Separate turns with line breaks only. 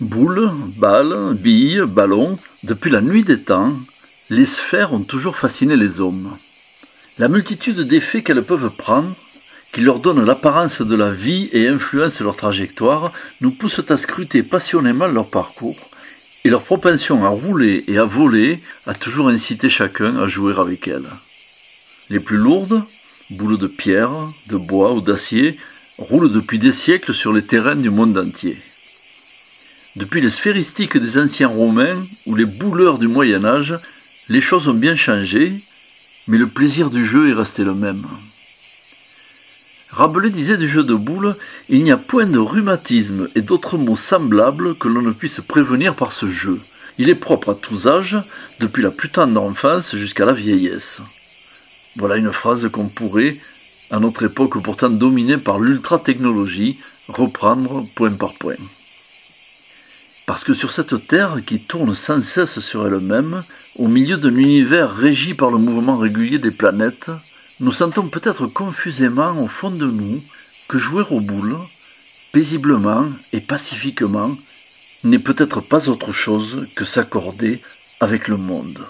Boules, balles, billes, ballons, depuis la nuit des temps, les sphères ont toujours fasciné les hommes. La multitude d'effets qu'elles peuvent prendre, qui leur donnent l'apparence de la vie et influencent leur trajectoire, nous poussent à scruter passionnément leur parcours, et leur propension à rouler et à voler a toujours incité chacun à jouer avec elles. Les plus lourdes, boules de pierre, de bois ou d'acier, roulent depuis des siècles sur les terrains du monde entier. Depuis les sphéristiques des anciens Romains ou les bouleurs du Moyen Âge, les choses ont bien changé, mais le plaisir du jeu est resté le même. Rabelais disait du jeu de boules Il n'y a point de rhumatisme et d'autres mots semblables que l'on ne puisse prévenir par ce jeu. Il est propre à tous âges, depuis la plus tendre enfance jusqu'à la vieillesse. Voilà une phrase qu'on pourrait, à notre époque pourtant dominée par l'ultra-technologie, reprendre point par point. Parce que sur cette Terre qui tourne sans cesse sur elle-même, au milieu d'un univers régi par le mouvement régulier des planètes, nous sentons peut-être confusément au fond de nous que jouer aux boules, paisiblement et pacifiquement, n'est peut-être pas autre chose que s'accorder avec le monde.